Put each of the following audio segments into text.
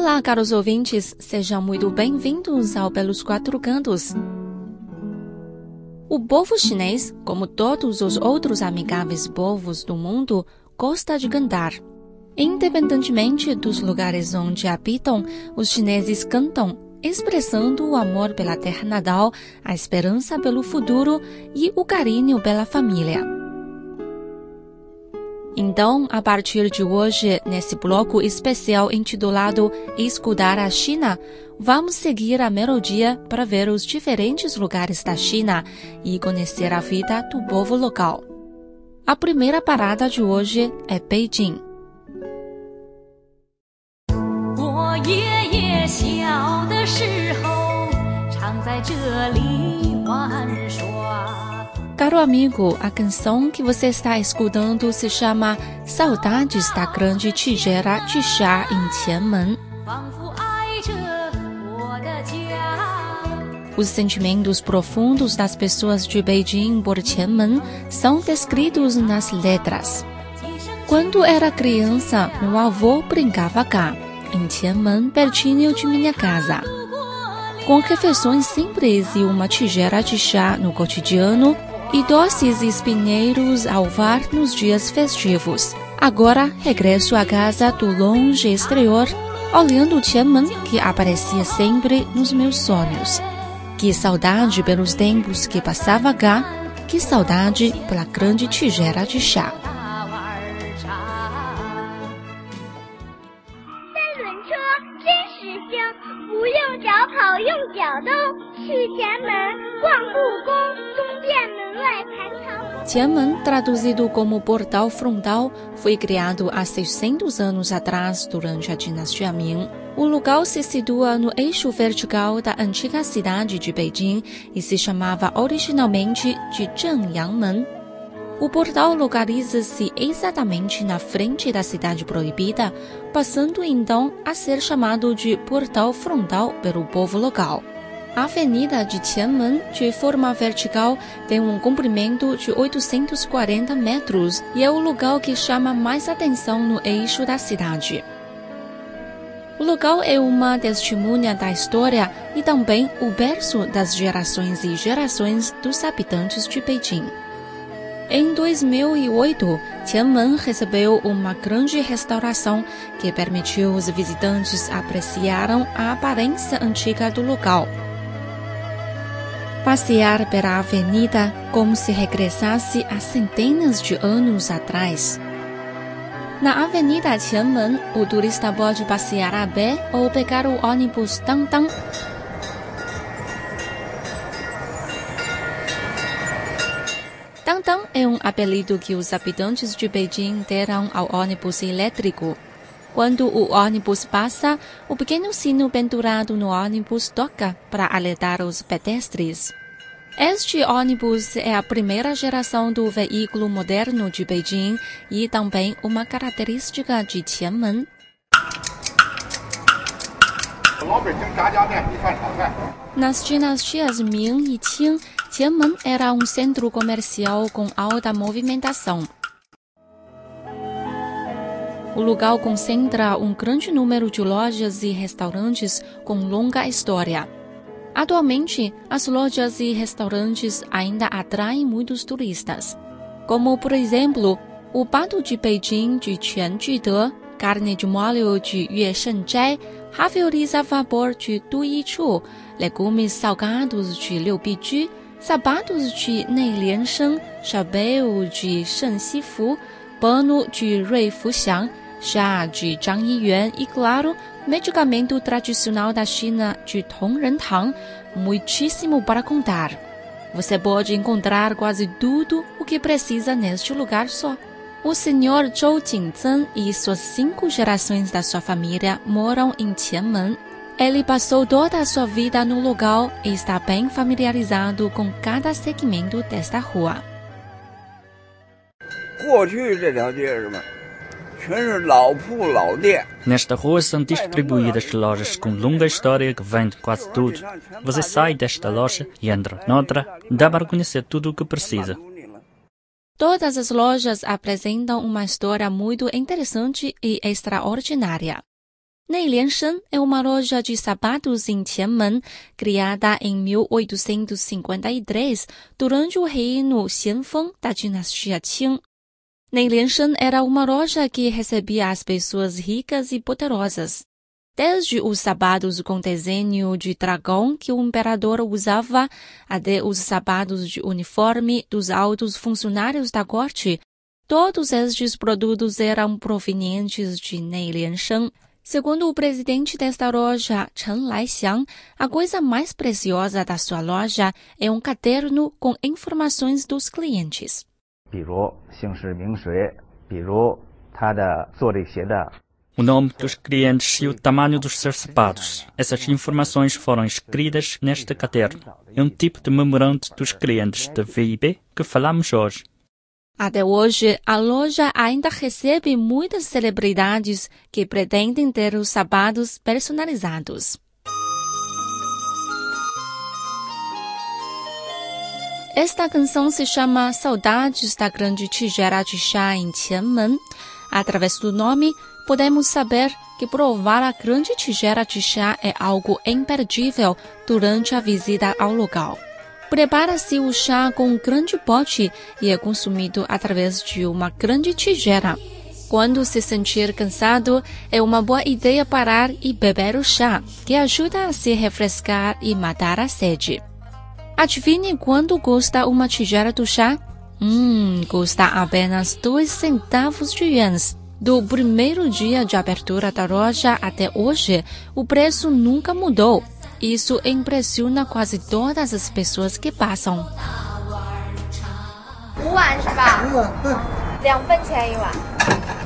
Olá, caros ouvintes, sejam muito bem-vindos ao Pelos Quatro Cantos. O povo chinês, como todos os outros amigáveis povos do mundo, gosta de cantar. Independentemente dos lugares onde habitam, os chineses cantam, expressando o amor pela terra natal, a esperança pelo futuro e o carinho pela família. Então, a partir de hoje, nesse bloco especial intitulado Escutar a China, vamos seguir a melodia para ver os diferentes lugares da China e conhecer a vida do povo local. A primeira parada de hoje é Beijing. 我爷爷小的时候常在这里玩耍。 Caro amigo, a canção que você está escutando se chama Saudades da Grande Tigela de Chá em Tianmen. Os sentimentos profundos das pessoas de Beijing por Tianmen são descritos nas letras. Quando era criança, meu avô brincava cá, em Tianmen, pertinho de minha casa. Com refeições simples e uma tigela de chá no cotidiano, e doces espinheiros ao var nos dias festivos. Agora regresso à casa do longe exterior, olhando Tianmen que aparecia sempre nos meus sonhos. Que saudade pelos tempos que passava cá, que saudade pela grande tigela de chá. Tianmen, traduzido como Portal Frontal, foi criado há 600 anos atrás durante a dinastia Ming. O lugar se situa no eixo vertical da antiga cidade de Beijing e se chamava originalmente de Zhengyangmen. O portal localiza-se exatamente na frente da cidade proibida, passando então a ser chamado de Portal Frontal pelo povo local. A Avenida de Tianmen, de forma vertical, tem um comprimento de 840 metros e é o lugar que chama mais atenção no eixo da cidade. O local é uma testemunha da história e também o berço das gerações e gerações dos habitantes de Beijing. Em 2008, Tianmen recebeu uma grande restauração que permitiu os visitantes apreciarem a aparência antiga do local passear pela avenida como se regressasse a centenas de anos atrás. Na Avenida Tianmen, o turista pode passear a pé ou pegar o ônibus Tangtang. Tangtang é um apelido que os habitantes de Beijing deram ao ônibus elétrico. Quando o ônibus passa, o pequeno sino pendurado no ônibus toca para alertar os pedestres. Este ônibus é a primeira geração do veículo moderno de Beijing e também uma característica de Tianmen. Nas dinastias Ming e Qing, Tianmen era um centro comercial com alta movimentação. O lugar concentra um grande número de lojas e restaurantes com longa história. Atualmente, as lojas e restaurantes ainda atraem muitos turistas, como, por exemplo, o pato de Beijing de Qianjide, carne de molho de Yue Shenzhai, raviolis a vapor de Du Yichu, legumes salgados de Liu Biji, sapatos de Nei Liansheng, chapéu de Shen Xifu, pano de Rui Fuxiang, chá de Zhang Yiyuan e, claro, medicamento tradicional da China de Tongren-tang, muitíssimo para contar. Você pode encontrar quase tudo o que precisa neste lugar só. O senhor Zhou Jingzhen e suas cinco gerações da sua família moram em Tianmen. Ele passou toda a sua vida no lugar e está bem familiarizado com cada segmento desta rua. 过去这条街是吧 ？Nesta rua são distribuídas lojas com longa história que vendem quase tudo. Você sai desta loja e entra noutra, dá para conhecer tudo o que precisa. Todas as lojas apresentam uma história muito interessante e extraordinária. Neilianshan é uma loja de sapatos em Tianmen, criada em 1853 durante o reino Xianfeng da dinastia Qing. Neilianshan era uma loja que recebia as pessoas ricas e poderosas. Desde os sapatos com desenho de dragão que o imperador usava, até os sapatos de uniforme dos altos funcionários da corte, todos estes produtos eram provenientes de Neilianshan. Segundo o presidente desta loja, Chen Laixiang, a coisa mais preciosa da sua loja é um caderno com informações dos clientes. O nome dos clientes e o tamanho dos seus sapatos. Essas informações foram escritas neste caderno. É um tipo de memorando dos clientes de VIP que falamos hoje. Até hoje, a loja ainda recebe muitas celebridades que pretendem ter os sapatos personalizados. Esta canção se chama Saudades da Grande Tigela de Chá em Tianmen. Através do nome, podemos saber que provar a grande tigela de chá é algo imperdível durante a visita ao local. Prepara-se o chá com um grande pote e é consumido através de uma grande tigela. Quando se sentir cansado, é uma boa ideia parar e beber o chá, que ajuda a se refrescar e matar a sede. Adivinhe quanto custa uma tigela do chá? Hum, custa apenas dois centavos de ienes. Do primeiro dia de abertura da loja até hoje, o preço nunca mudou. Isso impressiona quase todas as pessoas que passam.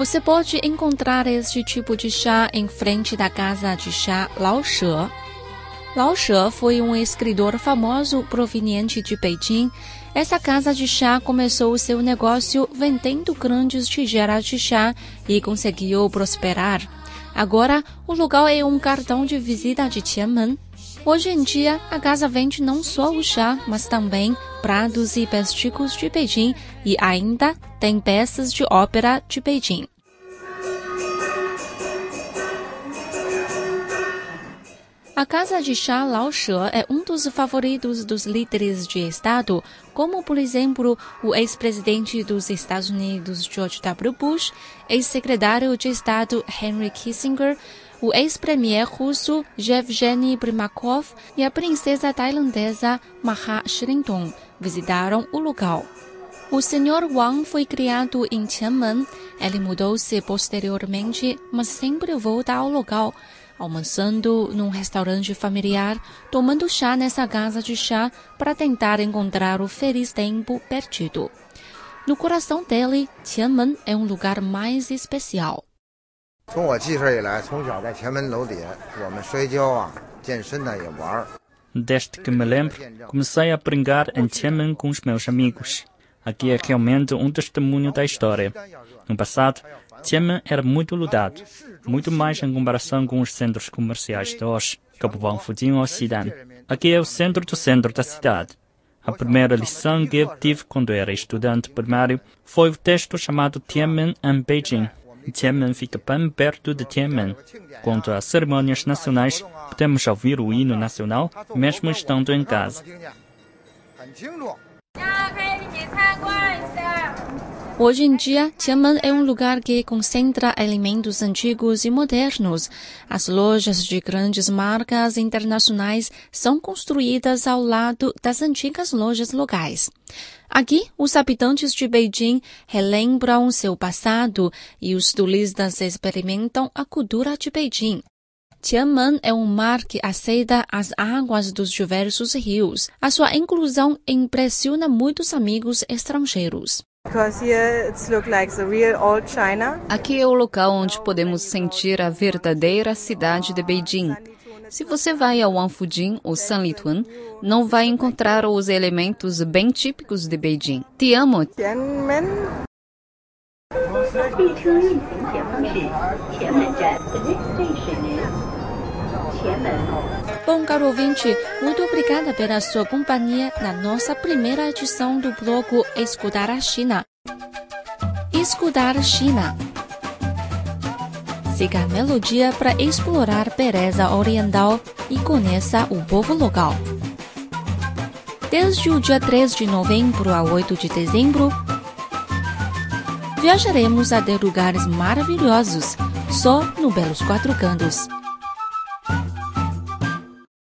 Você pode encontrar este tipo de chá em frente da casa de chá Lao She. Lao She foi um escritor famoso proveniente de Beijing essa casa de chá começou seu negócio vendendo grandes tigelas de chá e conseguiu prosperar. Agora, o lugar é um cartão de visita de Tianmen. Hoje em dia, a casa vende não só o chá, mas também pratos e pesticos de Beijing e ainda tem peças de ópera de Beijing. A casa de chá Lao She é um dos favoritos dos líderes de Estado, como, por exemplo, o ex-presidente dos Estados Unidos George W. Bush, ex-secretário de Estado Henry Kissinger, o ex-premier russo Yevgeny Primakov e a princesa tailandesa Maha Shirintong visitaram o local. O Sr. Wang foi criado em Tianmen. Ele mudou-se posteriormente, mas sempre volta ao local almoçando num restaurante familiar, tomando chá nessa casa de chá para tentar encontrar o feliz tempo perdido. No coração dele, Tianmen é um lugar mais especial. Desde que me lembro, comecei a brincar em Tianmen com os meus amigos. Aqui é realmente um testemunho da história. No passado, Tianmen era muito lutado, muito mais em comparação com os centros comerciais de hoje, como Wangfujing ou Xidan. Aqui é o centro do centro da cidade. A primeira lição que eu tive quando era estudante primário foi o texto chamado Tianmen em Beijing. Tianmen fica bem perto de Tianmen. Quanto às cerimônias nacionais, podemos ouvir o hino nacional mesmo estando em casa. Hoje em dia, Tianmen é um lugar que concentra elementos antigos e modernos. As lojas de grandes marcas internacionais são construídas ao lado das antigas lojas locais. Aqui, os habitantes de Beijing relembram seu passado e os turistas experimentam a cultura de Beijing. Tianmen é um mar que aceita as águas dos diversos rios. A sua inclusão impressiona muitos amigos estrangeiros. Aqui é o local onde podemos sentir a verdadeira cidade de Beijing. Se você vai ao Wanfujing ou Sanlitun, não vai encontrar os elementos bem típicos de Beijing. Te amo! Bom, caro ouvinte, muito obrigada pela sua companhia na nossa primeira edição do bloco Escutar a China. escutar China. Siga a melodia para explorar Pereza Oriental e conheça o povo local. Desde o dia 3 de novembro a 8 de dezembro, viajaremos até lugares maravilhosos só no Belos Quatro Cantos.